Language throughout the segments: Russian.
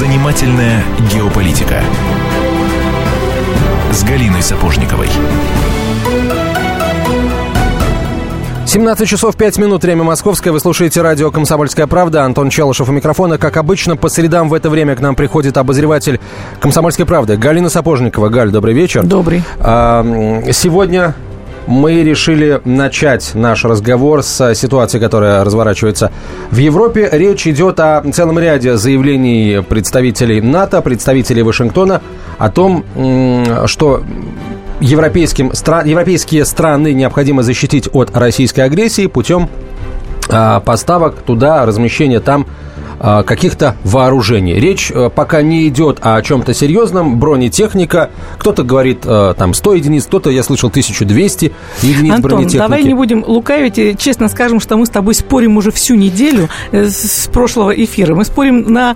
Занимательная геополитика с Галиной Сапожниковой. 17 часов 5 минут, время московское. Вы слушаете радио «Комсомольская правда». Антон Челышев у микрофона. Как обычно, по средам в это время к нам приходит обозреватель «Комсомольской правды» Галина Сапожникова. Галь, добрый вечер. Добрый. А, сегодня мы решили начать наш разговор с ситуацией, которая разворачивается в Европе. Речь идет о целом ряде заявлений представителей НАТО, представителей Вашингтона о том, что европейским, европейские страны необходимо защитить от российской агрессии путем а, поставок туда, размещения там каких-то вооружений. Речь э, пока не идет о чем-то серьезном. Бронетехника. Кто-то говорит э, там 100 единиц, кто-то, я слышал, 1200 единиц Антон, бронетехники. давай не будем лукавить и честно скажем, что мы с тобой спорим уже всю неделю э, с прошлого эфира. Мы спорим на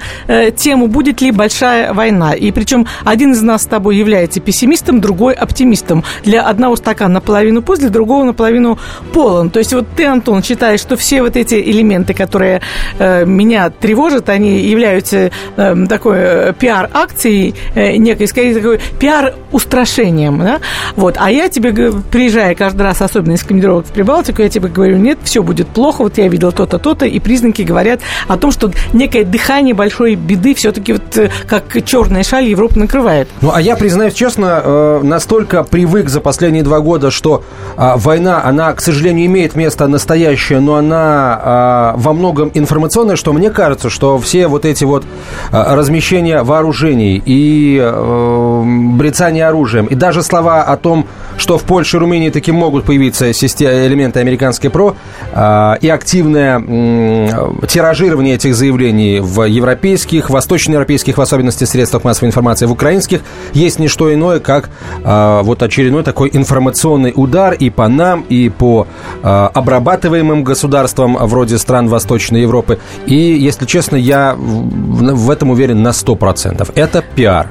тему, будет ли большая война. И причем один из нас с тобой является пессимистом, другой оптимистом. Для одного стакана наполовину пуст, для другого наполовину полон. То есть вот ты, Антон, считаешь, что все вот эти элементы, которые меня тревожат, тревожат, они являются э, такой пиар-акцией, э, некой, скорее, такой пиар-устрашением, да? Вот, а я тебе, приезжая каждый раз, особенно из командировок в Прибалтику, я тебе говорю, нет, все будет плохо, вот я видел то-то, то-то, и признаки говорят о том, что некое дыхание большой беды все-таки вот э, как черная шаль Европу накрывает. Ну, а я, признаюсь честно, э, настолько привык за последние два года, что а, война, она, к сожалению, имеет место настоящее, но она а, во многом информационная, что мне кажется, кажется, что все вот эти вот а, размещения вооружений и э, брецание оружием, и даже слова о том, что в Польше и Румынии таки могут появиться элементы американской ПРО, э, и активное э, тиражирование этих заявлений в европейских, восточноевропейских, в особенности средствах массовой информации, в украинских, есть не что иное, как э, вот очередной такой информационный удар и по нам, и по э, обрабатываемым государствам вроде стран Восточной Европы. И, если честно, я в этом уверен на 100%. Это пиар.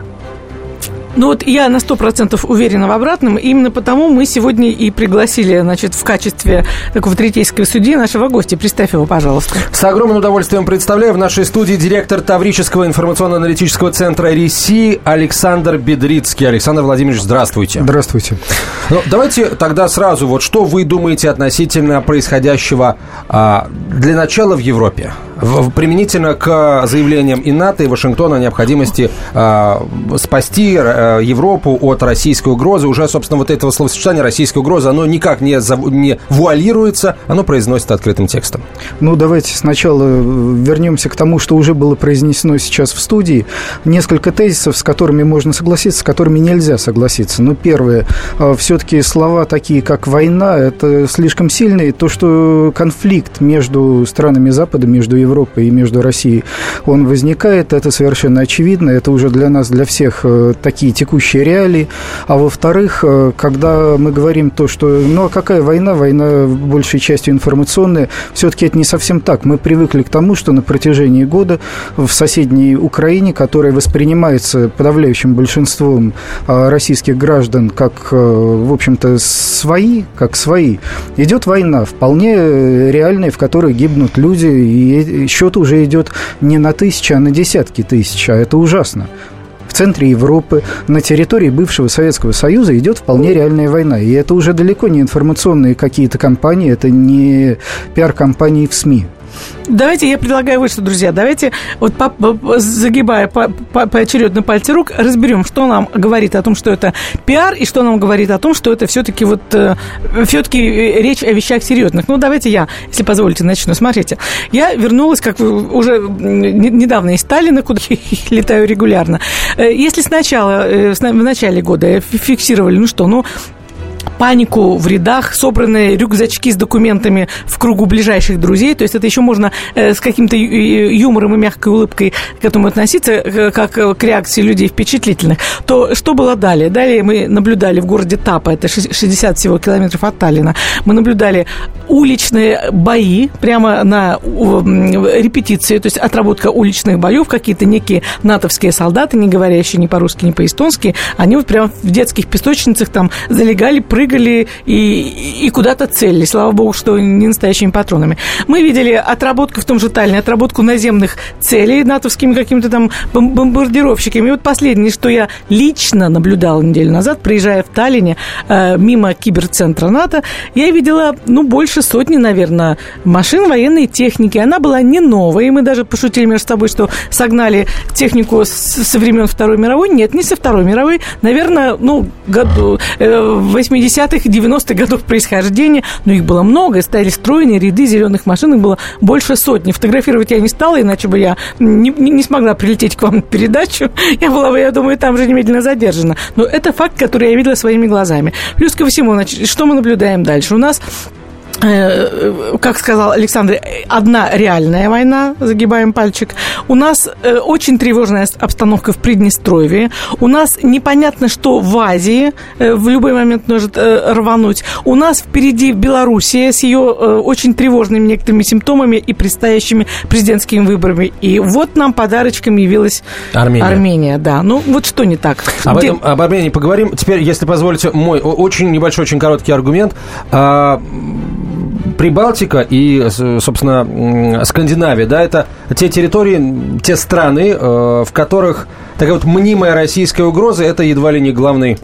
Ну вот я на сто процентов уверена в обратном. Именно потому мы сегодня и пригласили, значит, в качестве такого третейского судьи нашего гостя. Представь его, пожалуйста. С огромным удовольствием представляю в нашей студии директор Таврического информационно-аналитического центра РИСИ Александр Бедрицкий. Александр Владимирович, здравствуйте. Здравствуйте. Ну, давайте тогда сразу, вот что вы думаете относительно происходящего а, для начала в Европе? В, применительно к заявлениям и НАТО, и Вашингтона о необходимости а, спасти Э, Европу от российской угрозы. Уже, собственно, вот этого словосочетания «российская угроза», оно никак не, не вуалируется, оно произносится открытым текстом. Ну, давайте сначала вернемся к тому, что уже было произнесено сейчас в студии. Несколько тезисов, с которыми можно согласиться, с которыми нельзя согласиться. Ну, первое, э, все-таки слова такие, как «война», это слишком сильные. То, что конфликт между странами Запада, между Европой и между Россией, он возникает, это совершенно очевидно. Это уже для нас, для всех э, такие текущие реалии, а во-вторых, э, когда мы говорим то, что, ну а какая война, война большей частью информационная, все-таки это не совсем так. Мы привыкли к тому, что на протяжении года в соседней Украине, которая воспринимается подавляющим большинством а, российских граждан как, э, в общем-то, свои, как свои, идет война, вполне реальная, в которой гибнут люди, и счет уже идет не на тысячи, а на десятки тысяч, а это ужасно в центре Европы, на территории бывшего Советского Союза идет вполне реальная война. И это уже далеко не информационные какие-то компании, это не пиар-компании в СМИ. Давайте я предлагаю вот что, друзья, давайте вот по, по, загибая по, по, поочередно пальцы рук, разберем, что нам говорит о том, что это пиар, и что нам говорит о том, что это все-таки вот э, все-таки речь о вещах серьезных. Ну, давайте я, если позволите, начну. Смотрите, я вернулась, как уже недавно из Сталина, куда я летаю регулярно. Э, если сначала, э, в начале года фиксировали, ну что, ну, панику в рядах, собранные рюкзачки с документами в кругу ближайших друзей. То есть это еще можно э, с каким-то юмором и мягкой улыбкой к этому относиться, э, как к реакции людей впечатлительных. То что было далее? Далее мы наблюдали в городе Тапа, это 60 всего километров от Таллина, мы наблюдали уличные бои прямо на репетиции, то есть отработка уличных боев, какие-то некие натовские солдаты, не говорящие ни по-русски, ни по-эстонски, они вот прямо в детских песочницах там залегали, прыгали, и, и куда-то целили. Слава богу, что не настоящими патронами. Мы видели отработку в том же Таллине, отработку наземных целей натовскими какими-то там бомбардировщиками. И вот последнее, что я лично наблюдала неделю назад, приезжая в Таллине э, мимо киберцентра НАТО, я видела, ну, больше сотни, наверное, машин военной техники. Она была не новая, и мы даже пошутили между собой, что согнали технику со времен Второй мировой. Нет, не со Второй мировой. Наверное, ну, году, э, 80-х, 90-х годов происхождения. Но их было много, стояли стройные ряды зеленых машин, их было больше сотни. Фотографировать я не стала, иначе бы я не, не, не смогла прилететь к вам на передачу. Я была бы, я думаю, там же немедленно задержана. Но это факт, который я видела своими глазами. Плюс ко всему, значит, что мы наблюдаем дальше? У нас как сказал Александр, одна реальная война, загибаем пальчик. У нас э, очень тревожная обстановка в Приднестровье. У нас непонятно, что в Азии э, в любой момент может рвануть. У нас впереди Белоруссия с ее очень тревожными некоторыми симптомами и предстоящими президентскими выборами. И вот нам подарочком явилась Армения. Армения да. Ну, вот что не так? Об, Где... этом, об Армении поговорим. Теперь, если позволите, мой очень небольшой, очень короткий аргумент а, Прибалтика и, собственно, Скандинавия, да, это те территории, те страны, э, в которых такая вот мнимая российская угроза, это едва ли не главный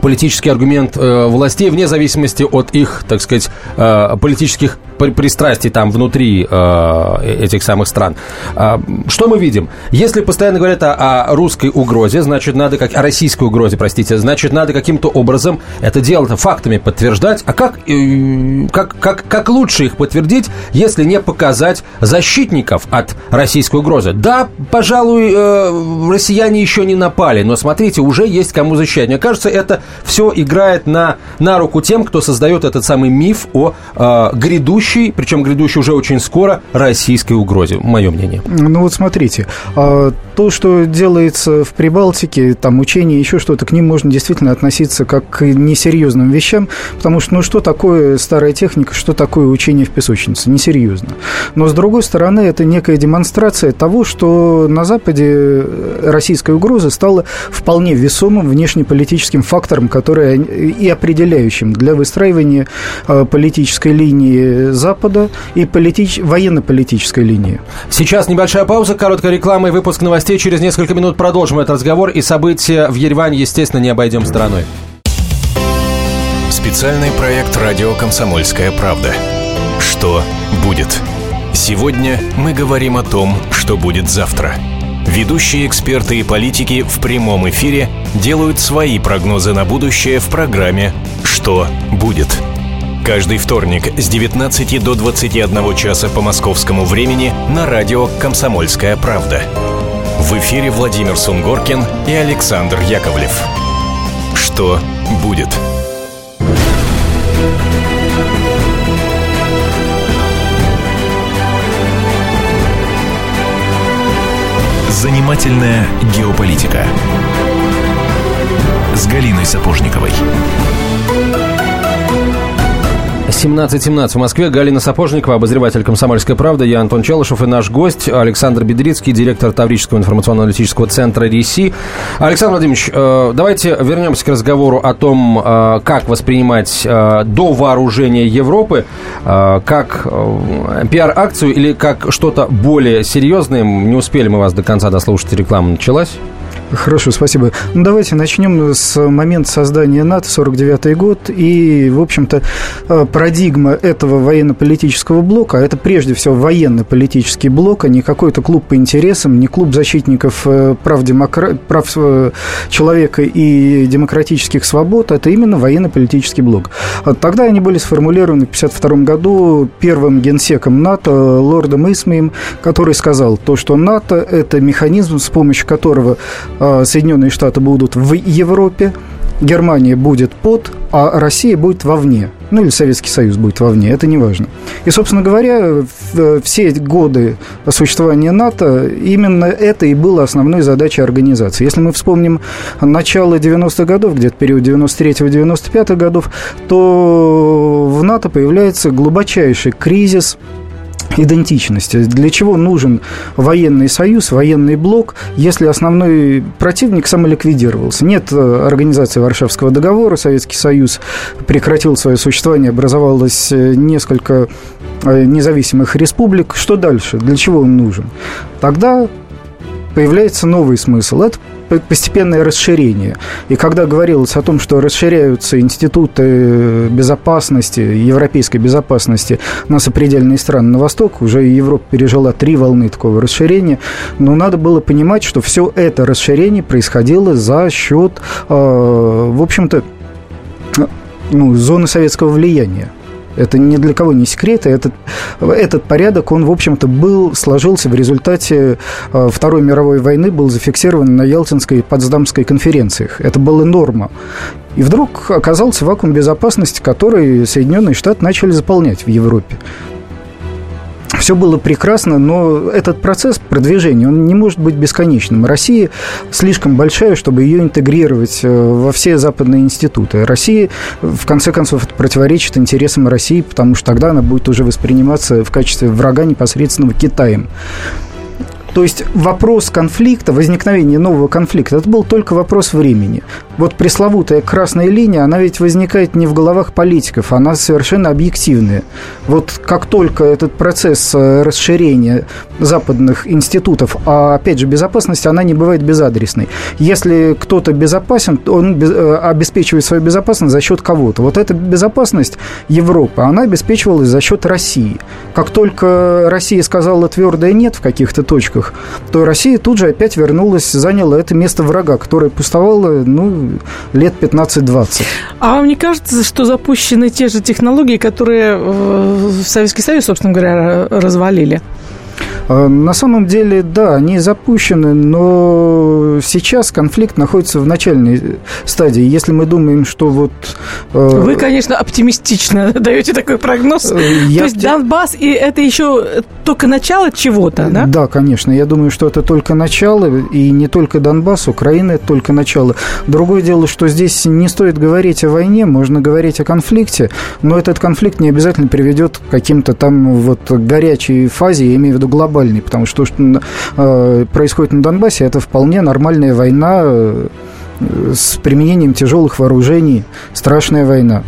политический аргумент э, властей, вне зависимости от их, так сказать, э, политических пристрастий там внутри э, этих самых стран. Э, что мы видим? Если постоянно говорят о, о русской угрозе, значит, надо, как, о российской угрозе, простите, значит, надо каким-то образом это дело фактами подтверждать. А как, э, как, как, как лучше их подтвердить, если не показать защитников от российской угрозы? Да, пожалуй, э, россияне еще не напали, но смотрите, уже есть кому защищать. Мне кажется, это все играет на, на руку тем, кто создает этот самый миф о э, грядущей, причем грядущей уже очень скоро, российской угрозе, мое мнение. Ну вот смотрите, а, то, что делается в Прибалтике, там учения, еще что-то, к ним можно действительно относиться как к несерьезным вещам, потому что, ну что такое старая техника, что такое учение в песочнице? Несерьезно. Но, с другой стороны, это некая демонстрация того, что на Западе российская угроза стала вполне весомым внешнеполитическим фактором фактором, который и определяющим для выстраивания э, политической линии Запада и политич... военно-политической линии. Сейчас небольшая пауза, короткая реклама и выпуск новостей. Через несколько минут продолжим этот разговор. И события в Ереване, естественно, не обойдем стороной. Специальный проект «Радио Комсомольская правда». Что будет? Сегодня мы говорим о том, что будет завтра – Ведущие эксперты и политики в прямом эфире делают свои прогнозы на будущее в программе «Что будет?». Каждый вторник с 19 до 21 часа по московскому времени на радио «Комсомольская правда». В эфире Владимир Сунгоркин и Александр Яковлев. Что будет? Занимательная геополитика с Галиной Сапожниковой. 17.17 в Москве. Галина Сапожникова, обозреватель «Комсомольской правды». Я Антон Челышев и наш гость Александр Бедрицкий, директор Таврического информационно-аналитического центра РИСИ. Александр Владимирович, э, давайте вернемся к разговору о том, э, как воспринимать э, до вооружения Европы, как пиар-акцию или как что-то более серьезное. Не успели мы вас до конца дослушать, реклама началась. Хорошо, спасибо. Ну, давайте начнем с момента создания НАТО, 49 год, и, в общем-то, э, парадигма этого военно-политического блока, это прежде всего военно-политический блок, а не какой-то клуб по интересам, не клуб защитников э, прав, демокра... прав э, человека и демократических свобод, это именно военно-политический блок. Тогда они были сформулированы в 1952 году первым генсеком НАТО лордом Исмеем, который сказал то, что НАТО – это механизм, с помощью которого а, Соединенные Штаты будут в Европе, Германия будет под, а Россия будет вовне. Ну, или Советский Союз будет вовне, это не важно. И, собственно говоря, все годы существования НАТО именно это и было основной задачей организации. Если мы вспомним начало 90-х годов, где-то период 93-95 годов, то в НАТО появляется глубочайший кризис идентичности. Для чего нужен военный союз, военный блок, если основной противник самоликвидировался? Нет э, организации Варшавского договора, Советский Союз прекратил свое существование, образовалось э, несколько э, независимых республик. Что дальше? Для чего он нужен? Тогда появляется новый смысл. Это постепенное расширение. И когда говорилось о том, что расширяются институты безопасности, европейской безопасности на сопредельные страны на восток, уже Европа пережила три волны такого расширения, но надо было понимать, что все это расширение происходило за счет, э, в общем-то, ну, зоны советского влияния. Это ни для кого не секрет. Этот, этот порядок, он, в общем-то, был, сложился в результате э, Второй мировой войны, был зафиксирован на Ялтинской и Потсдамской конференциях. Это была норма. И вдруг оказался вакуум безопасности, который Соединенные Штаты начали заполнять в Европе все было прекрасно, но этот процесс продвижения, он не может быть бесконечным. Россия слишком большая, чтобы ее интегрировать э, во все западные институты. Россия, в конце концов, это противоречит интересам России, потому что тогда она будет уже восприниматься в качестве врага непосредственного Китаем. То есть вопрос конфликта, возникновения нового конфликта, это был только вопрос времени. Вот пресловутая красная линия, она ведь возникает не в головах политиков, она совершенно объективная. Вот как только этот процесс э, расширения западных институтов, а опять же безопасность, она не бывает безадресной. Если кто-то безопасен, он э, обеспечивает свою безопасность за счет кого-то. Вот эта безопасность Европы, она обеспечивалась за счет России. Как только Россия сказала твердое «нет» в каких-то точках, то Россия тут же опять вернулась, заняла это место врага, которое пустовало ну, лет 15-20. А вам не кажется, что запущены те же технологии, которые в Советский Союз, собственно говоря, развалили? А, на самом деле, да, они запущены, но сейчас конфликт находится в начальной стадии. Если мы думаем, что вот... Э, Вы, конечно, оптимистично даете такой прогноз. Э, я... То есть Донбасс, и это еще только начало чего-то, да? Да, конечно. Я думаю, что это только начало, и не только Донбасс, Украина – это только начало. Другое дело, что здесь не стоит говорить о войне, можно говорить о конфликте, но этот конфликт не обязательно приведет к каким-то там вот горячей фазе, я имею в виду глобальный, потому что то, что э, происходит на Донбассе, это вполне нормальная война э, с применением тяжелых вооружений, страшная война.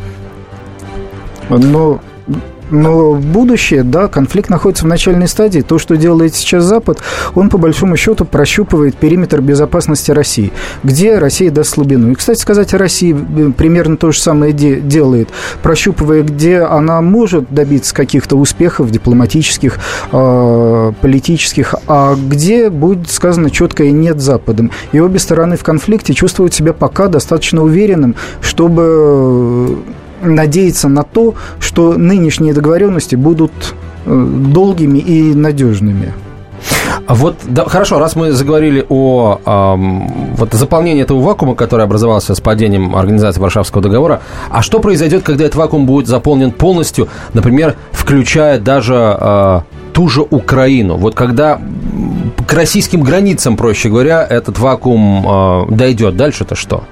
Но но будущее, да, конфликт находится в начальной стадии. То, что делает сейчас Запад, он по большому счету прощупывает периметр безопасности России, где Россия даст слабину. И, кстати сказать, Россия э, примерно то же самое де- делает, прощупывая, где она может добиться каких-то успехов дипломатических, э- политических, а где будет сказано четкое «нет» Западом. И обе стороны в конфликте чувствуют себя пока достаточно уверенным, чтобы надеяться на то, что нынешние договоренности будут э, долгими и надежными. А вот, да, хорошо, раз мы заговорили о эм, вот, заполнении этого вакуума, который образовался с падением Организации Варшавского договора, а что произойдет, когда этот вакуум будет заполнен полностью, например, включая даже э, ту же Украину? Вот когда к российским границам, проще говоря, этот вакуум э, дойдет, дальше-то что?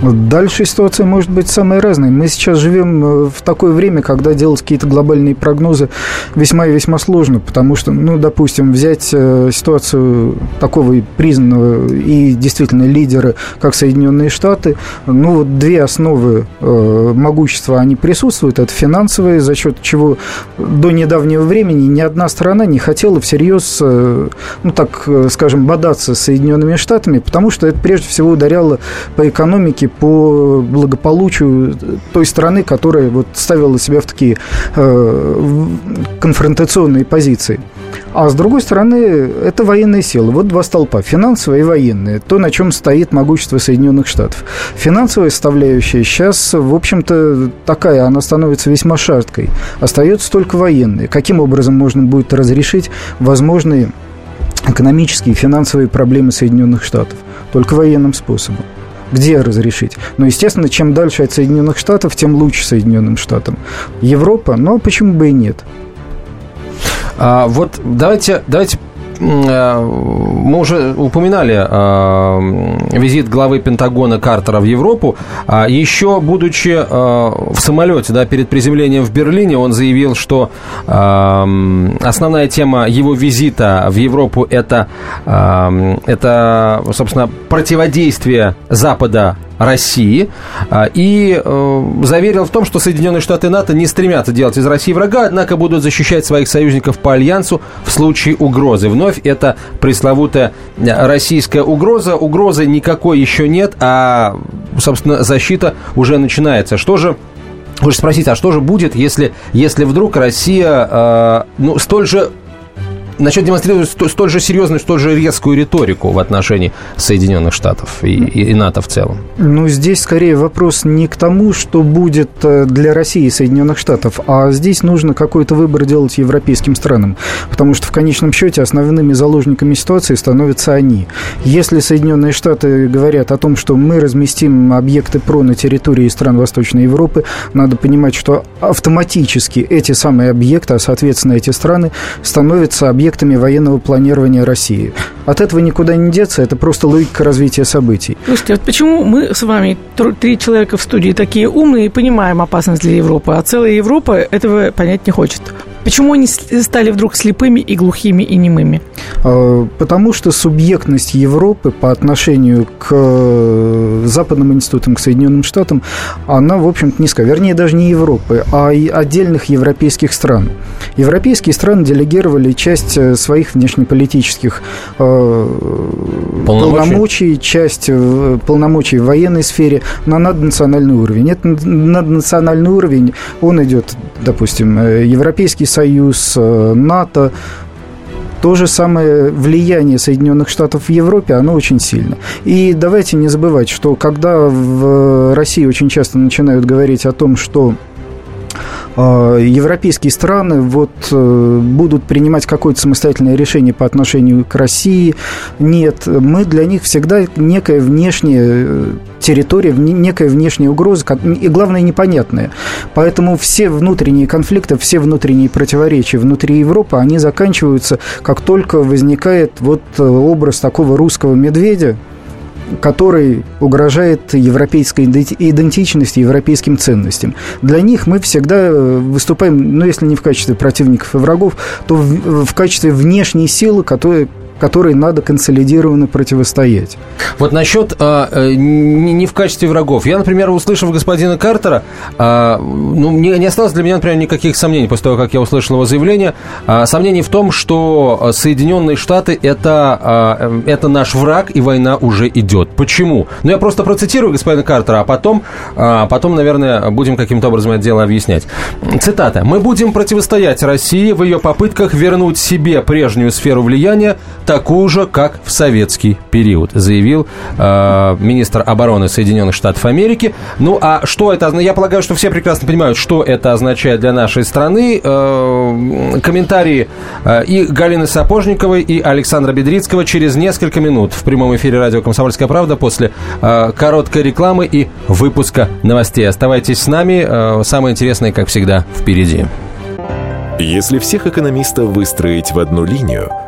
Дальше ситуация может быть самая разная. Мы сейчас живем э, в такое время, когда делать какие-то глобальные прогнозы весьма и весьма сложно, потому что, ну, допустим, взять э, ситуацию такого признанного и действительно лидера, как Соединенные Штаты, ну, вот две основы э, могущества, они присутствуют. Это финансовые, за счет чего до недавнего времени ни одна страна не хотела всерьез, ну, так скажем, бодаться с Соединенными Штатами, потому что это прежде всего ударяло по экономике, по благополучию той страны, которая вот ставила себя в такие э, конфронтационные позиции. А с другой стороны, это военные силы. Вот два столпа, финансовые и военные. То, на чем стоит могущество Соединенных Штатов. Финансовая составляющая сейчас, в общем-то, такая, она становится весьма шаткой. Остается только военные. Каким образом можно будет разрешить возможные экономические и финансовые проблемы Соединенных Штатов? Только военным способом где разрешить. Но, естественно, чем дальше от Соединенных Штатов, тем лучше Соединенным Штатам. Европа, но почему бы и нет? А, вот давайте, давайте мы уже упоминали э, визит главы Пентагона Картера в Европу. А еще будучи э, в самолете, да, перед приземлением в Берлине, он заявил, что основная тема его визита в Европу это, это собственно, противодействие Запада России а, и э, заверил в том, что Соединенные Штаты НАТО не стремятся делать из России врага, однако будут защищать своих союзников по альянсу в случае угрозы. Вновь это пресловутая российская угроза. Угрозы никакой еще нет, а, собственно, защита уже начинается. Что же Хочешь спросить, а что же будет, если, если вдруг Россия э, ну, столь же начнет демонстрировать столь же серьезную, столь же резкую риторику в отношении Соединенных Штатов и, и НАТО в целом? Ну, здесь скорее вопрос не к тому, что будет э, для России и Соединенных Штатов, а здесь нужно какой-то выбор делать европейским странам, потому что в конечном счете основными заложниками ситуации становятся они. Если Соединенные Штаты говорят о том, что мы разместим объекты ПРО на территории стран Восточной Европы, надо понимать, что автоматически эти самые объекты, а соответственно эти страны, становятся объектами объектами военного планирования России. От этого никуда не деться, это просто логика развития событий. Слушайте, вот почему мы с вами, три человека в студии, такие умные и понимаем опасность для Европы, а целая Европа этого понять не хочет? Почему они стали вдруг слепыми и глухими и немыми? А, потому что субъектность Европы по отношению к э, западным институтам, к Соединенным Штатам, она, в общем-то, низкая. Вернее, даже не Европы, а и отдельных европейских стран. Европейские страны делегировали часть э, своих внешнеполитических э, полномочий, полномочий часть полномочий в военной сфере на наднациональный уровень. Этот наднациональный уровень, он идет, допустим, Европейский Союз, э, НАТО, то же самое влияние Соединенных Штатов в Европе, оно очень сильно. И давайте не забывать, что когда в России очень часто начинают говорить о том, что европейские страны вот э, будут принимать какое-то самостоятельное решение по отношению к России. Нет, мы для них всегда некая внешняя э, территория, некая внешняя угроза, и главное, непонятная. Поэтому все внутренние конфликты, все внутренние противоречия внутри Европы, они заканчиваются, как только возникает вот э, образ такого русского медведя, который угрожает европейской идентичности, европейским ценностям. Для них мы всегда э, выступаем, ну, если не в качестве противников и врагов, то в, в качестве внешней силы, которая которой надо консолидированно противостоять. Вот насчет а, э, не в качестве врагов. Я, например, услышав господина Картера, а, ну, не, не осталось для меня, например, никаких сомнений после того, как я услышал его заявление. А, сомнений в том, что Соединенные Штаты это, а, это наш враг, и война уже идет. Почему? Ну, я просто процитирую господина Картера, а потом, а, потом наверное, будем каким-то образом это дело объяснять. Цитата. «Мы будем противостоять России в ее попытках вернуть себе прежнюю сферу влияния, такую же, как в советский период, заявил э, министр обороны Соединенных Штатов Америки. Ну, а что это означает? Я полагаю, что все прекрасно понимают, что это означает для нашей страны. Э, комментарии э, и Галины Сапожниковой, и Александра Бедрицкого через несколько минут в прямом эфире радио «Комсомольская правда» после э, короткой рекламы и выпуска новостей. Оставайтесь с нами. Э, самое интересное, как всегда, впереди. Если всех экономистов выстроить в одну линию –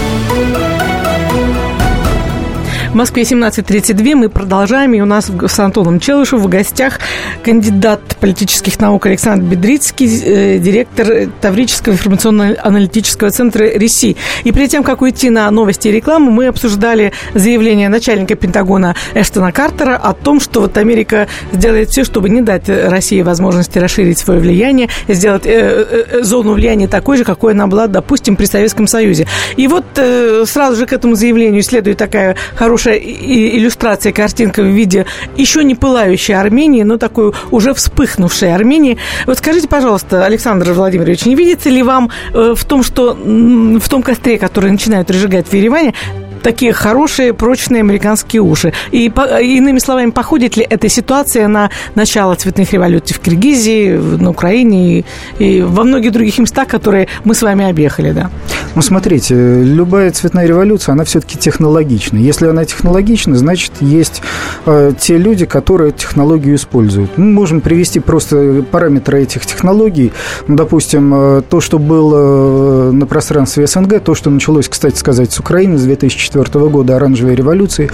В Москве 17.32. Мы продолжаем. И у нас с Антоном Челышевым в гостях кандидат политических наук Александр Бедрицкий, э, директор Таврического информационно-аналитического центра РИСИ. И перед тем, как уйти на новости и рекламу, мы обсуждали заявление начальника Пентагона Эштона Картера о том, что вот Америка сделает все, чтобы не дать России возможности расширить свое влияние, сделать э, э, э зону влияния такой же, какой она была, допустим, при Советском Союзе. И вот э, сразу же к этому заявлению следует такая хорошая иллюстрация, картинка в виде еще не пылающей Армении, но такой уже вспыхнувшей Армении. Вот скажите, пожалуйста, Александр Владимирович, не видится ли вам э, в том, что в том костре, который начинают разжигать в Ереване, такие хорошие, прочные американские уши. И, по, иными словами, походит ли эта ситуация на начало цветных революций в Киргизии, на Украине и, и во многих других местах, которые мы с вами объехали, да? Ну, смотрите, любая цветная революция, она все-таки технологична. Если она технологична, значит, есть э, те люди, которые технологию используют. Мы можем привести просто параметры этих технологий. Ну, допустим, э, то, что было э, на пространстве СНГ, то, что началось, кстати сказать, с Украины с 2004 1994 года оранжевой революции,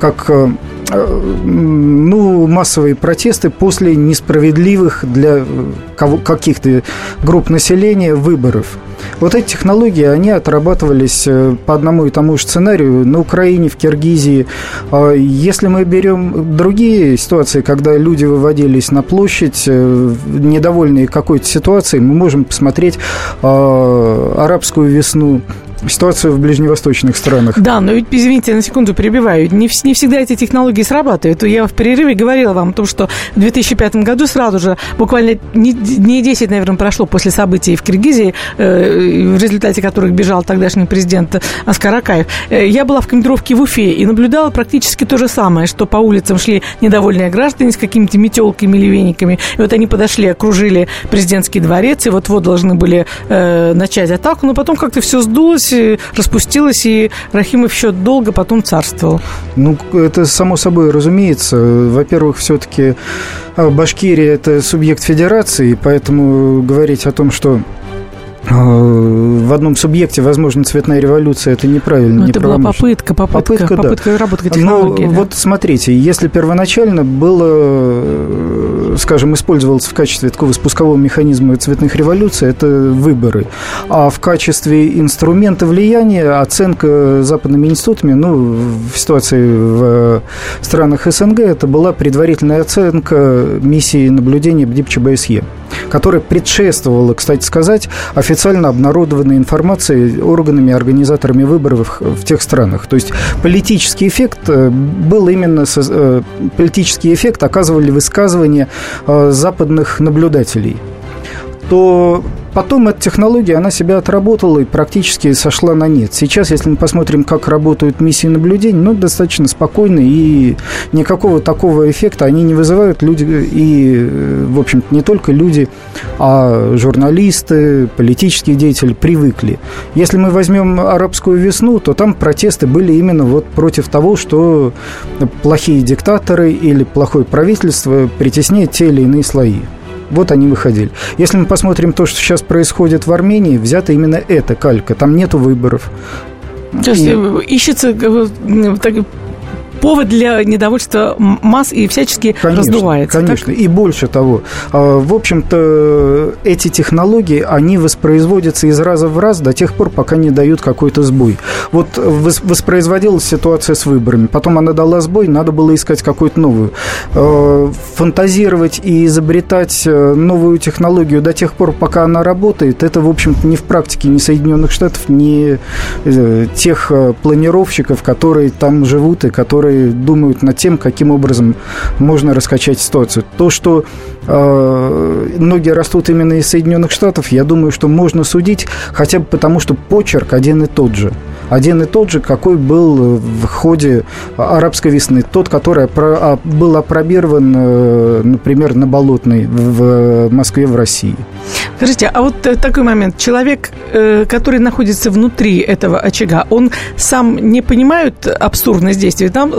как э, э, ну, массовые протесты после несправедливых для каких-то групп населения выборов. Вот эти технологии, они отрабатывались э, по одному и тому же сценарию на Украине, в Киргизии. А если мы берем другие ситуации, когда люди выводились на площадь, недовольные какой-то ситуацией, мы можем посмотреть а, арабскую весну ситуацию в ближневосточных странах. Да, но ведь, извините, на секунду перебиваю, не, не всегда эти технологии срабатывают. Я в перерыве говорила вам о том, что в 2005 году сразу же, буквально не, не 10, наверное, прошло после событий в Киргизии, э, в результате которых бежал тогдашний президент Аскар Акаев, э, я была в командировке в Уфе и наблюдала практически то же самое, что по улицам шли недовольные граждане с какими-то метелками или вениками. И вот они подошли, окружили президентский дворец, и вот-вот должны были э, начать атаку, но потом как-то все сдулось, распустилась, и Рахимов еще долго потом царствовал. Ну, это само собой разумеется. Во-первых, все-таки а, Башкирия – это субъект федерации, поэтому говорить о том, что в одном субъекте, возможно, цветная революция, это неправильно. Но это была попытка, попытка, попытка, попытка да. работы технологии. Но да. вот смотрите, если первоначально было, скажем, использовался в качестве такого спускового механизма цветных революций, это выборы, а в качестве инструмента влияния оценка западными институтами, ну, в ситуации в странах СНГ, это была предварительная оценка миссии наблюдения БДИП-ЧБСЕ которая предшествовала, кстати сказать, официально обнародованной информации органами, организаторами выборов в тех странах. То есть политический эффект э, был именно... Э, политический эффект оказывали высказывания э, западных наблюдателей то Потом эта технология, она себя отработала и практически сошла на нет. Сейчас, если мы посмотрим, как работают миссии наблюдения, ну, достаточно спокойно и никакого такого эффекта они не вызывают. Люди, и, в общем-то, не только люди, а журналисты, политические деятели привыкли. Если мы возьмем арабскую весну, то там протесты были именно вот против того, что плохие диктаторы или плохое правительство притесняет те или иные слои. Вот они выходили. Если мы посмотрим то, что сейчас происходит в Армении, взята именно эта калька. Там нету выборов. То есть и... Ищется э, повод для недовольства масс и всячески конечно, раздувается. Конечно, так? и больше того. А, в общем-то, эти технологии, они воспроизводятся из раза в раз до тех пор, пока не дают какой-то сбой. Вот воспроизводилась ситуация с выборами, потом она дала сбой, надо было искать какую-то новую. А, фантазировать и изобретать э, новую технологию до тех пор, пока она работает, это, в общем-то, не в практике ни Соединенных Штатов, ни э, тех э, планировщиков, которые там живут и которые которые думают над тем, каким образом можно раскачать ситуацию. То, что э, ноги растут именно из Соединенных Штатов, я думаю, что можно судить хотя бы потому, что почерк один и тот же. Один и тот же, какой был в ходе арабской весны. Тот, который а, был опробирован, э, например, на Болотной в Москве, в России. Скажите, а вот э, такой момент. Человек, э, который находится внутри этого очага, он сам не понимает абсурдность действий? Там,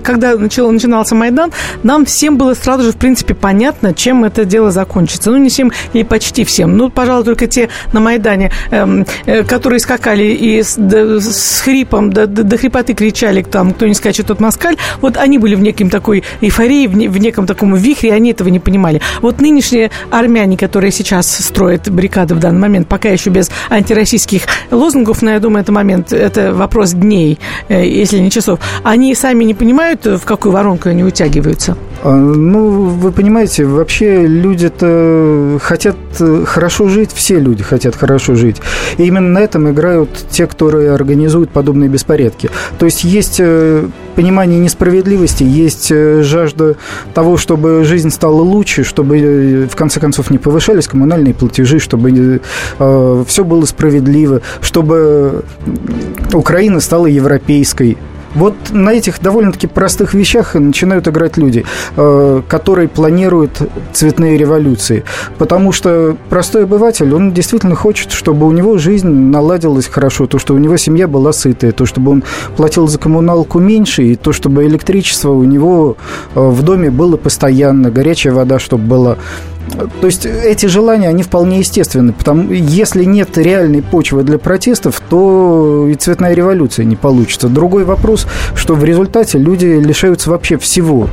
когда начал, начинался Майдан, нам всем было сразу же, в принципе, понятно, чем это дело закончится. Ну, не всем или почти всем. Ну, пожалуй, только те на Майдане, эм, которые скакали и с, с хрипом, до, до, до хрипоты кричали, там, кто не скачет, тот москаль, вот они были в неким такой эйфории, в, не, в неком таком вихре, они этого не понимали. Вот нынешние армяне, которые сейчас строят баррикады в данный момент, пока еще без антироссийских лозунгов, но я думаю, это момент, это вопрос дней, э, если не часов, они сами не понимают, в какую воронку они утягиваются? А, ну, вы понимаете, вообще люди-то хотят э, хорошо жить, все люди хотят хорошо жить. И именно на этом играют те, которые организуют подобные беспорядки. То есть есть э, понимание несправедливости, есть жажда того, чтобы жизнь стала лучше, чтобы в конце концов не повышались коммунальные платежи, чтобы э, все было справедливо, чтобы Украина стала европейской. Вот на этих довольно-таки простых вещах начинают играть люди, э, которые планируют цветные революции. Потому что простой обыватель, он действительно хочет, чтобы у него жизнь наладилась хорошо, то, что у него семья была сытая, то, чтобы он платил за коммуналку меньше, и то, чтобы электричество у него э, в доме было постоянно, горячая вода, чтобы была. То есть эти желания, они вполне естественны. Потому, если нет реальной почвы для протестов, то и цветная революция не получится. Другой вопрос, что в результате люди лишаются вообще всего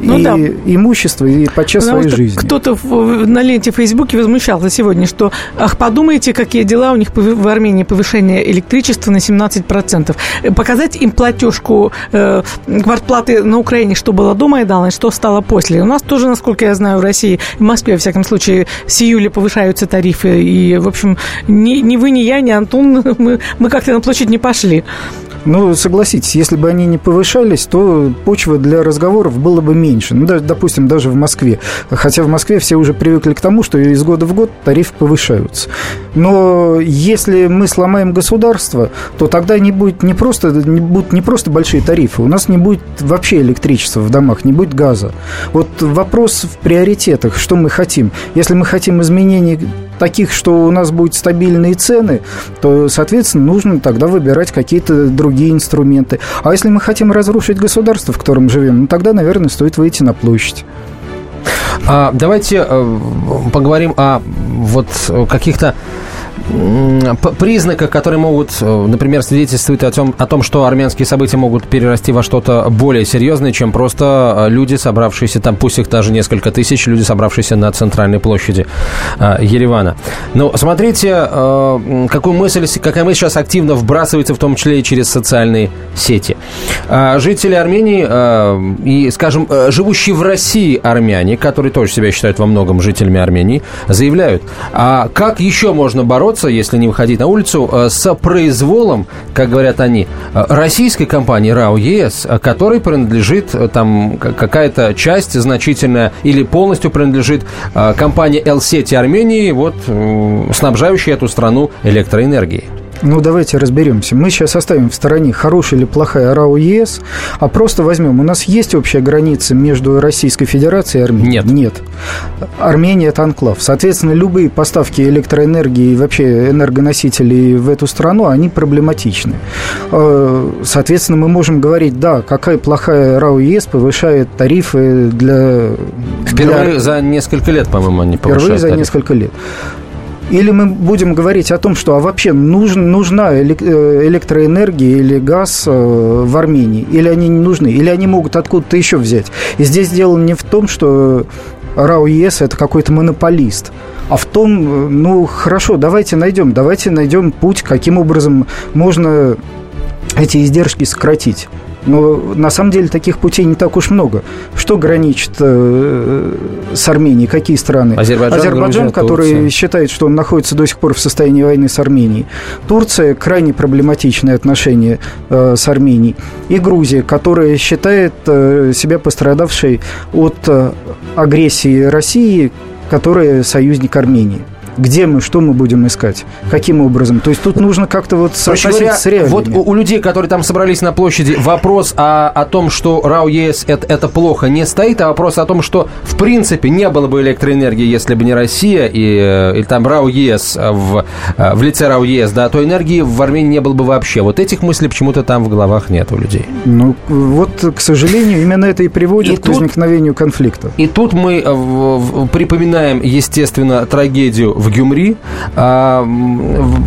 ну, и да. имущества, и подчас Потому своей жизни. Кто-то на ленте в Фейсбуке возмущался сегодня, что ах, подумайте, какие дела у них в Армении повышение электричества на 17%. Показать им платежку э, квартплаты на Украине, что было до Майдана, и что стало после. У нас тоже, насколько я знаю, в России, в Москве, во всяком случае, с июля повышаются тарифы. И, в общем, ни, ни вы, ни я, ни Антон, мы, мы как-то на площадь не пошли. Ну, согласитесь, если бы они не повышались, то почвы для разговоров было бы меньше. Ну, даже, допустим, даже в Москве. Хотя в Москве все уже привыкли к тому, что из года в год тарифы повышаются. Но если мы сломаем государство, то тогда не будет не просто, не будут не просто большие тарифы, у нас не будет вообще электричества в домах, не будет газа. Вот вопрос в приоритетах, что мы хотим. Если мы хотим изменений таких, что у нас будут стабильные цены, то, соответственно, нужно тогда выбирать какие-то другие инструменты. А если мы хотим разрушить государство, в котором живем, ну, тогда, наверное, стоит выйти на площадь. А, давайте э, поговорим о вот каких-то признаках, которые могут, э, например, свидетельствовать о том, о том, что армянские события могут перерасти во что-то более серьезное, чем просто э, люди, собравшиеся там, пусть их даже несколько тысяч, люди, собравшиеся на центральной площади э, Еревана. Но смотрите, какую мысль, какая мысль сейчас активно вбрасывается, в том числе и через социальные сети. Жители Армении и, скажем, живущие в России армяне, которые тоже себя считают во многом жителями Армении, заявляют, а как еще можно бороться бороться, если не выходить на улицу, э, с произволом, как говорят они, э, российской компании РАО ЕС, э, которой принадлежит там какая-то часть значительная или полностью принадлежит компании L-сети Армении, вот снабжающей эту страну электроэнергией. Ну, давайте разберемся. Мы сейчас оставим в стороне, хорошая или плохая РАО ЕС, а просто возьмем. У нас есть общая граница между Российской Федерацией и Арменией? Нет. Нет. Армения – это анклав. Соответственно, любые поставки электроэнергии и вообще энергоносителей в эту страну, они проблематичны. Э, соответственно, мы можем говорить, да, какая плохая РАО ЕС повышает тарифы для... Впервые для... за несколько лет, по-моему, они повышают Впервые за тариф. несколько лет. Или мы будем говорить о том, что а вообще нужна э, электроэнергия или газ э, в Армении, или они не нужны, или они могут откуда-то еще взять. И здесь дело не в том, что РАО ЕС – это какой-то монополист, а в том, э, ну, хорошо, давайте найдем, давайте найдем путь, каким образом можно эти издержки сократить. Но на самом деле таких путей не так уж много. Что граничит э, с Арменией? Какие страны? Азербайджан, Азербайджан Грузия, который Турция. считает, что он находится до сих пор в состоянии войны с Арменией. Турция крайне проблематичные отношения э, с Арменией. И Грузия, которая считает э, себя пострадавшей от э, агрессии России, которая союзник Армении. Где мы, что мы будем искать? Каким образом? То есть тут нужно как-то вот соотносить с реалиями. Вот у, у людей, которые там собрались на площади, вопрос о, о том, что РАО ЕС это, это плохо, не стоит, а вопрос о том, что в принципе не было бы электроэнергии, если бы не Россия и, э, и там РАО ЕС в, э, в лице РАО ЕС, да, то энергии в Армении не было бы вообще. Вот этих мыслей почему-то там в головах нет у людей. Ну, вот, к сожалению, именно это и приводит и к тут, возникновению конфликта. И тут мы э, припоминаем, естественно, трагедию в Гюмри, а,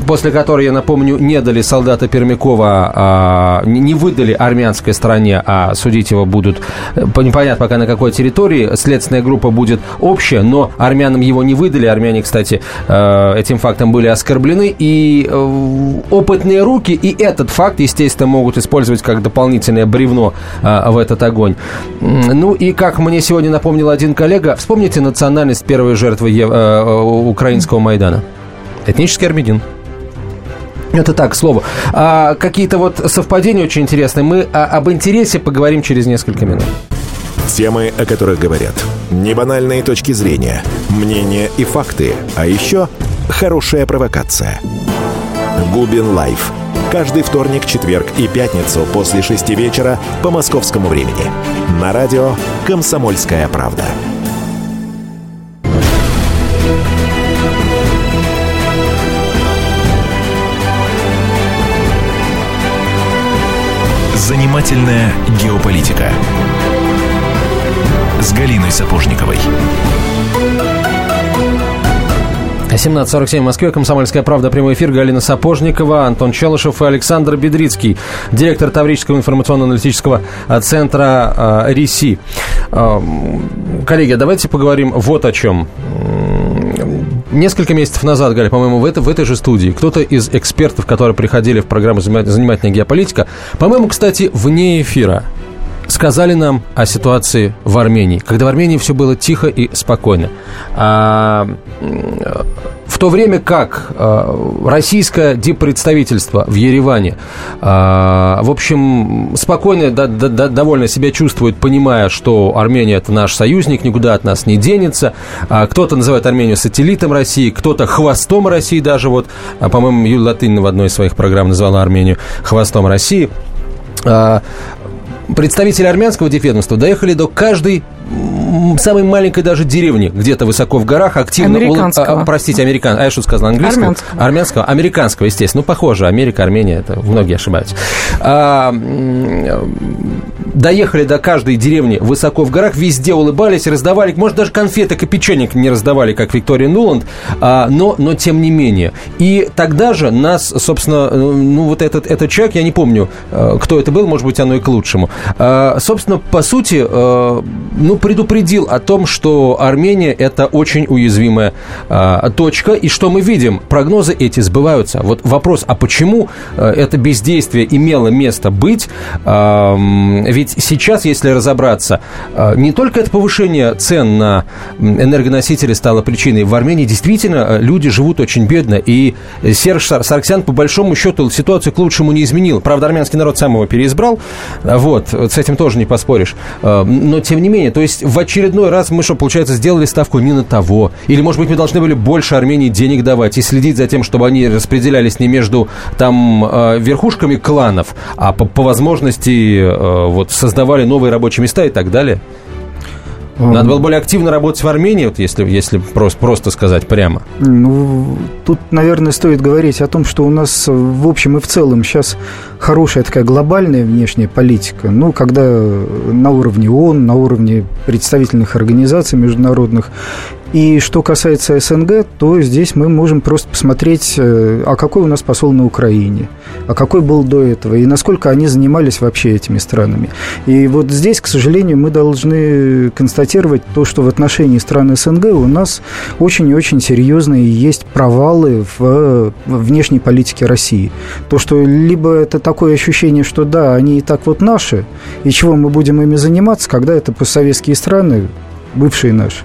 после которой, я напомню, не дали солдата Пермякова, а, не выдали армянской стране, а судить его будут, э, непонятно пока на какой территории, следственная группа будет общая, но армянам его не выдали, армяне, кстати, э, этим фактом были оскорблены, и опытные руки и этот факт, естественно, могут использовать как дополнительное бревно в этот огонь. Ну и как мне сегодня напомнил один коллега, вспомните национальность первой жертвы украинского Майдана. Этнический армянин. Это так, к слову. А, какие-то вот совпадения очень интересные. Мы а, об интересе поговорим через несколько минут. Темы, о которых говорят. Небанальные точки зрения, мнения и факты. А еще хорошая провокация. Губин Live. Каждый вторник, четверг и пятницу после шести вечера по московскому времени. На радио «Комсомольская правда». Занимательная геополитика с Галиной Сапожниковой. 17.47 в Москве. Комсомольская правда. Прямой эфир. Галина Сапожникова, Антон Челышев и Александр Бедрицкий, директор Таврического информационно-аналитического центра РИСИ. Коллеги, давайте поговорим вот о чем. Несколько месяцев назад, Галя, по-моему, в, это, в этой же студии кто-то из экспертов, которые приходили в программу «Занимательная геополитика», по-моему, кстати, вне эфира, сказали нам о ситуации в Армении, когда в Армении все было тихо и спокойно. А, в то время как а, российское диппредставительство в Ереване, а, в общем, спокойно, да, да, довольно себя чувствует, понимая, что Армения это наш союзник, никуда от нас не денется. А, кто-то называет Армению сателлитом России, кто-то хвостом России даже. Вот, а, по-моему, Юлия Латынина в одной из своих программ назвала Армению хвостом России. Представители армянского дипведомства доехали до каждой самой маленькой даже деревни, где-то высоко в горах, активно... Американского. А, простите, американ... А я что сказал, английского? Армянского. Армянского. Американского, естественно. Ну, похоже, Америка, Армения, это многие ошибаются. А, доехали до каждой деревни высоко в горах, везде улыбались, раздавали, может, даже конфеток и печенек не раздавали, как Виктория Нуланд, а, но, но тем не менее. И тогда же нас, собственно, э, ну, вот этот, этот человек, я не помню, э, кто это был, может быть, оно и к лучшему, а, собственно, по сути, э, предупредил о том, что Армения – это очень уязвимая а, точка, и что мы видим, прогнозы эти сбываются. Вот вопрос, а почему это бездействие имело место быть? Ведь ведь сейчас, если разобраться, э, не только это повышение цен на энергоносители стало причиной. В Армении действительно э, люди живут очень бедно. И Серж Сарксян, по большому счету, ситуацию к лучшему не изменил. Правда, армянский народ сам его переизбрал. Вот, с этим тоже не поспоришь. Э, но, тем не менее, то есть в очередной раз мы что, получается, сделали ставку не на того. Или, может быть, мы должны были больше Армении денег давать и следить за тем, чтобы они распределялись не между там верхушками кланов, а по, по возможности вот создавали новые рабочие места и так далее? Надо было более активно работать в Армении, вот если, если просто, просто сказать прямо. Ну, тут, наверное, стоит говорить о том, что у нас в общем и в целом сейчас хорошая такая глобальная внешняя политика. Ну, когда на уровне ООН, на уровне представительных организаций международных и что касается СНГ, то здесь мы можем просто посмотреть, э, а какой у нас посол на Украине, а какой был до этого, и насколько они занимались вообще этими странами. И вот здесь, к сожалению, мы должны констатировать то, что в отношении стран СНГ у нас очень и очень серьезные есть провалы в внешней политике России. То, что либо это такое ощущение, что да, они и так вот наши, и чего мы будем ими заниматься, когда это постсоветские страны, бывшие наши.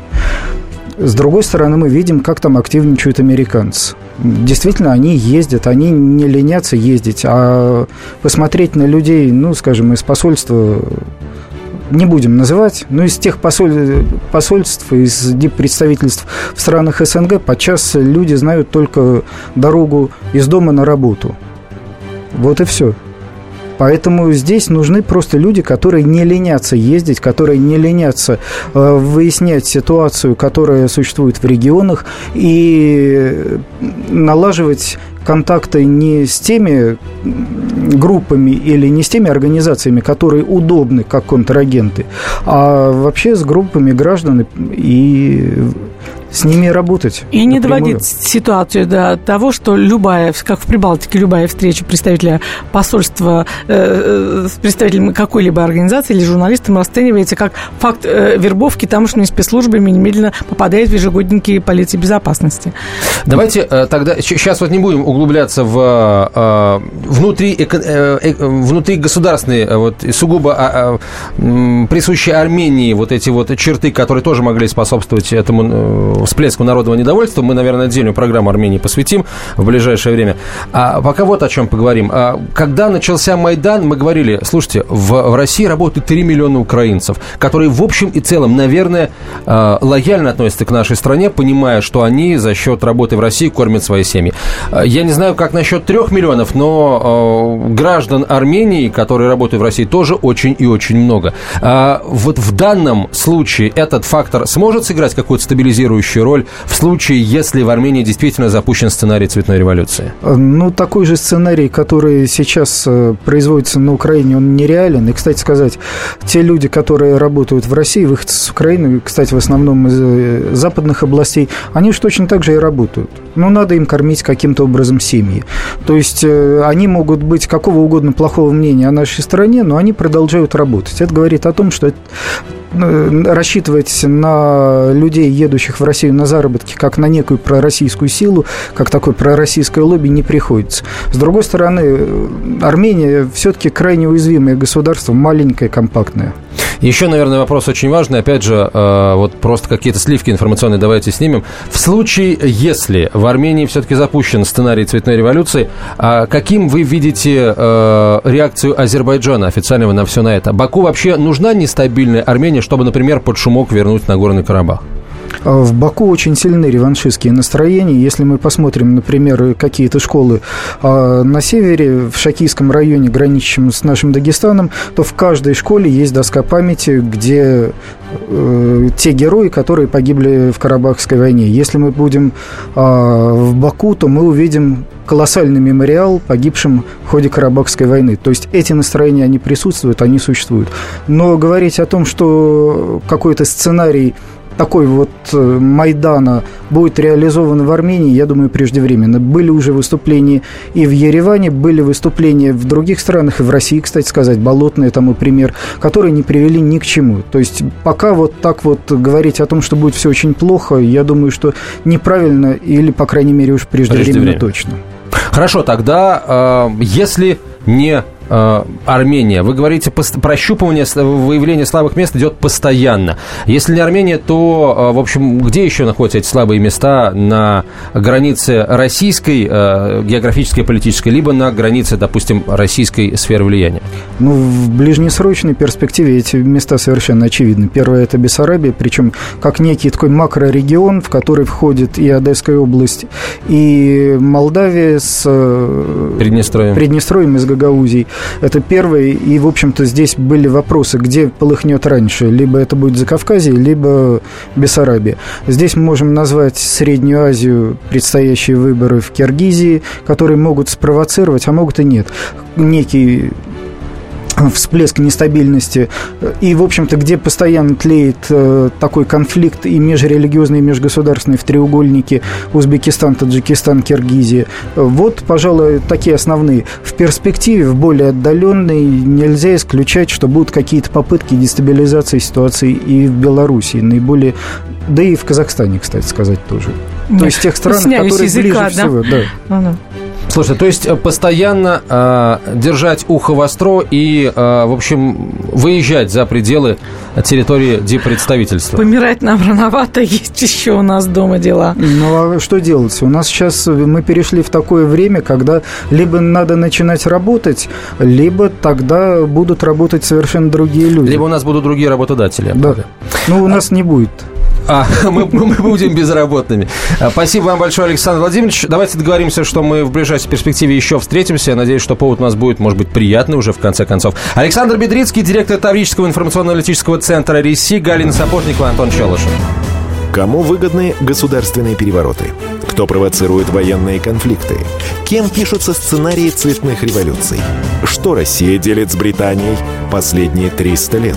С другой стороны, мы видим, как там активничают американцы. Действительно, они ездят, они не ленятся ездить, а посмотреть на людей, ну, скажем, из посольства не будем называть, но из тех посоль... посольств, из представительств в странах СНГ подчас люди знают только дорогу из дома на работу. Вот и все. Поэтому здесь нужны просто люди, которые не ленятся ездить, которые не ленятся э, выяснять ситуацию, которая существует в регионах, и налаживать контакты не с теми группами или не с теми организациями, которые удобны как контрагенты, а вообще с группами граждан и с ними работать. И не доводить ситуацию до того, что любая, как в Прибалтике, любая встреча представителя посольства э, э с представителем какой-либо организации или журналистом расценивается как факт э, вербовки тамошними спецслужбами немедленно попадает в ежегодники полиции безопасности. Давайте э, тогда, сейчас вот не будем углубляться в э, внутри, э, э, внутри государственные, э, вот сугубо э, э, присущие Армении вот эти вот черты, которые тоже могли способствовать этому всплеску народного недовольства. Мы, наверное, отдельную программу Армении посвятим в ближайшее время. А пока вот о чем поговорим. А, когда начался Майдан, мы говорили, слушайте, в, в России работают 3 миллиона украинцев, которые в общем и целом, наверное, а, лояльно относятся к нашей стране, понимая, что они за счет работы в России кормят свои семьи. А, я не знаю, как насчет 3 миллионов, но граждан Армении, которые работают в России, тоже очень и очень много. Вот в данном случае этот фактор сможет сыграть какую-то стабилизирующую решающую роль в случае, если в Армении действительно запущен сценарий цветной революции? Ну, такой же сценарий, который сейчас э, производится на Украине, он нереален. И, кстати сказать, те люди, которые работают в России, выходцы с Украины, кстати, в основном из э, западных областей, они уж точно так же и работают. Но надо им кормить каким-то образом семьи. То есть э, они могут быть какого угодно плохого мнения о нашей стране, но они продолжают работать. Это говорит о том, что рассчитывать на людей, едущих в Россию на заработки, как на некую пророссийскую силу, как такое пророссийское лобби, не приходится. С другой стороны, Армения все-таки крайне уязвимое государство, маленькое, компактное. Еще, наверное, вопрос очень важный. Опять же, э, вот просто какие-то сливки информационные давайте снимем. В случае, если в Армении все-таки запущен сценарий цветной революции, а каким вы видите э, реакцию Азербайджана официального на все на это? Баку вообще нужна нестабильная Армения, чтобы, например, под шумок вернуть Нагорный Карабах? А в Баку очень сильны реваншистские настроения. Если мы посмотрим, например, какие-то школы а, на севере, в Шакийском районе, граничащем с нашим Дагестаном, то в каждой школе есть доска памяти, где э, те герои, которые погибли в Карабахской войне. Если мы будем а, в Баку, то мы увидим колоссальный мемориал погибшим в ходе Карабахской войны. То есть эти настроения, они присутствуют, они существуют. Но говорить о том, что какой-то сценарий такой вот э, Майдана будет реализован в Армении, я думаю, преждевременно. Были уже выступления и в Ереване, были выступления в других странах, и в России, кстати сказать, болотные тому пример, которые не привели ни к чему. То есть пока вот так вот говорить о том, что будет все очень плохо, я думаю, что неправильно или, по крайней мере, уж преждевременно преждевременно. точно. Хорошо, тогда э, если не Армения. Вы говорите, прощупывание, выявление слабых мест идет постоянно. Если не Армения, то, э, в общем, где еще находятся эти слабые места на границе российской э, географической и политической, либо на границе, допустим, российской сферы влияния? Ну, в ближнесрочной перспективе эти места совершенно очевидны. Первое – это Бессарабия, причем как некий такой макрорегион, в который входит и Одесская область, и Молдавия с э, Приднестровьем, Приднестровьем из Гагаузии. Это первый, и, в общем-то, здесь были вопросы, где полыхнет раньше. Либо это будет Закавказье, либо Бессарабия. Здесь мы можем назвать Среднюю Азию, предстоящие выборы в Киргизии, которые могут спровоцировать, а могут и нет. Некий всплеск нестабильности. И, в общем-то, где постоянно тлеет э, такой конфликт и межрелигиозный, и межгосударственный в треугольнике Узбекистан, Таджикистан, Киргизия. Вот, пожалуй, такие основные. В перспективе, в более отдаленной, нельзя исключать, что будут какие-то попытки дестабилизации ситуации и в Беларуси, наиболее да и в Казахстане, кстати сказать, тоже. То есть тех стран, которые ближе да? всего. Да. Слушай, то есть э, постоянно э, держать ухо востро и, э, в общем, выезжать за пределы территории дипредставительства. Помирать нам рановато, есть еще у нас дома дела. Ну, а что делать? У нас сейчас мы перешли в такое время, когда либо надо начинать работать, либо тогда будут работать совершенно другие люди. Либо у нас будут другие работодатели. Да. Ну, у нас не будет. А, мы, мы будем безработными. А, спасибо вам большое, Александр Владимирович. Давайте договоримся, что мы в ближайшей перспективе еще встретимся. Я надеюсь, что повод у нас будет, может быть, приятный уже в конце концов. Александр Бедрицкий, директор Таврического информационно-аналитического центра РИСИ, Галина Сапожникова, Антон Челышев. Кому выгодны государственные перевороты? Кто провоцирует военные конфликты? Кем пишутся сценарии цветных революций? Что Россия делит с Британией последние 300 лет?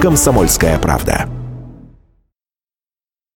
«Комсомольская правда».